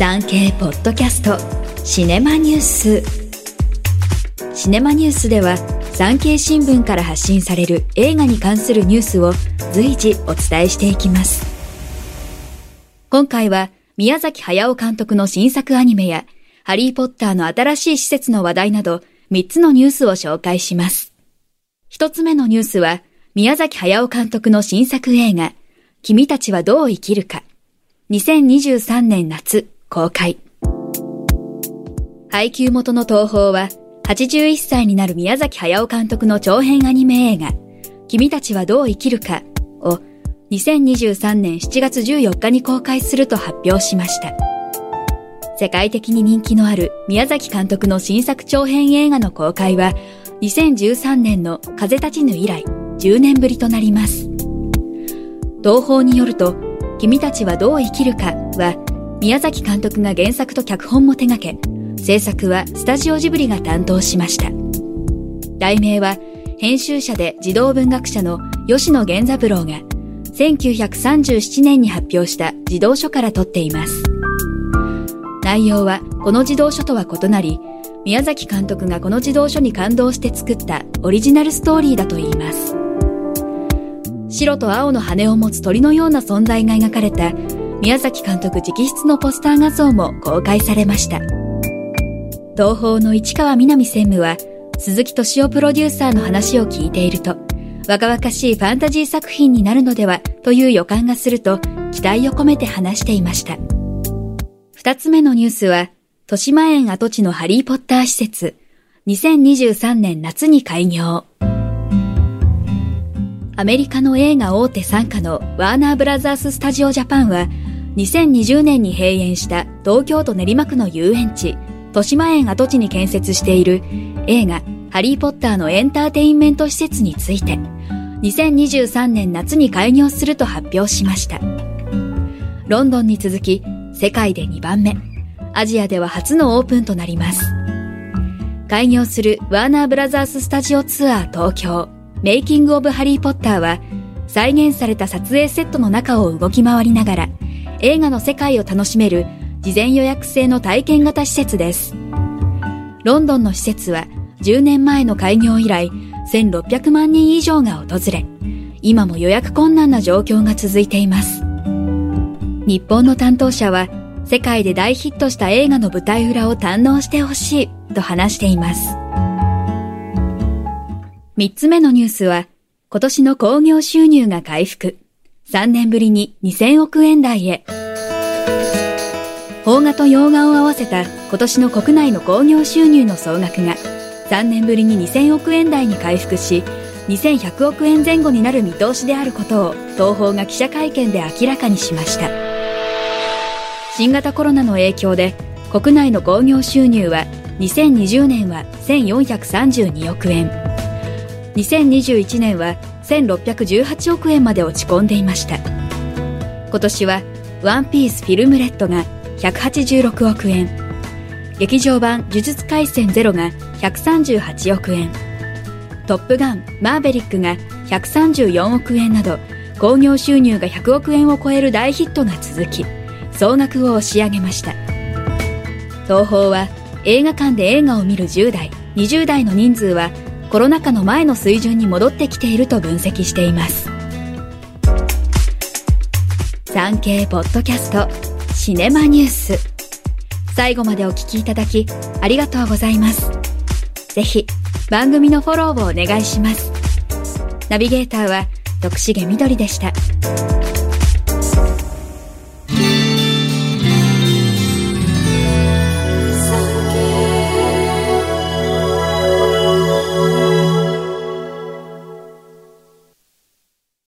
産経ポッドキャストシネマニュース。シネマニュースでは産経新聞から発信される映画に関するニュースを随時お伝えしていきます。今回は宮崎駿監督の新作アニメやハリーポッターの新しい施設の話題など3つのニュースを紹介します。一つ目のニュースは宮崎駿監督の新作映画君たちはどう生きるか。2023年夏。公開。配給元の東宝は、81歳になる宮崎駿監督の長編アニメ映画、君たちはどう生きるかを2023年7月14日に公開すると発表しました。世界的に人気のある宮崎監督の新作長編映画の公開は、2013年の風立ちぬ以来10年ぶりとなります。東宝によると、君たちはどう生きるかは、宮崎監督が原作と脚本も手掛け、制作はスタジオジブリが担当しました。題名は、編集者で児童文学者の吉野源三郎が、1937年に発表した児童書から取っています。内容はこの児童書とは異なり、宮崎監督がこの児童書に感動して作ったオリジナルストーリーだといいます。白と青の羽を持つ鳥のような存在が描かれた宮崎監督直筆のポスター画像も公開されました。東宝の市川南専務は鈴木敏夫プロデューサーの話を聞いていると若々しいファンタジー作品になるのではという予感がすると期待を込めて話していました。二つ目のニュースは豊島園跡地のハリーポッター施設2023年夏に開業。アメリカの映画大手傘下のワーナーブラザーススタジオジャパンは2020年に閉園した東京都練馬区の遊園地豊島園跡地に建設している映画ハリーポッターのエンターテインメント施設について2023年夏に開業すると発表しました。ロンドンに続き世界で2番目。アジアでは初のオープンとなります。開業するワーナーブラザーススタジオツアー東京。メイキング・オブ・ハリー・ポッターは、再現された撮影セットの中を動き回りながら、映画の世界を楽しめる事前予約制の体験型施設です。ロンドンの施設は10年前の開業以来1600万人以上が訪れ、今も予約困難な状況が続いています。日本の担当者は世界で大ヒットした映画の舞台裏を堪能してほしいと話しています。三つ目のニュースは、今年の興行収入が回復。3年ぶりに2000億円台へ。邦画と洋画を合わせた今年の国内の興行収入の総額が3年ぶりに2000億円台に回復し、2100億円前後になる見通しであることを東宝が記者会見で明らかにしました。新型コロナの影響で国内の興行収入は2020年は1432億円。2021年は1618億円まで落ち込んでいました。今年は「ワンピースフィルムレッドが186億円。劇場版「呪術廻戦ゼロが138億円。トップガンマーベリックが134億円など興行収入が100億円を超える大ヒットが続き総額を押し上げました。東宝は映画館で映画を見る10代20代の人数はコロナ禍の前の水準に戻ってきていると分析しています。産経ポッドキャストシネマニュース。最後までお聞きいただきありがとうございます。ぜひ番組のフォローをお願いします。ナビゲーターは徳重みどりでした。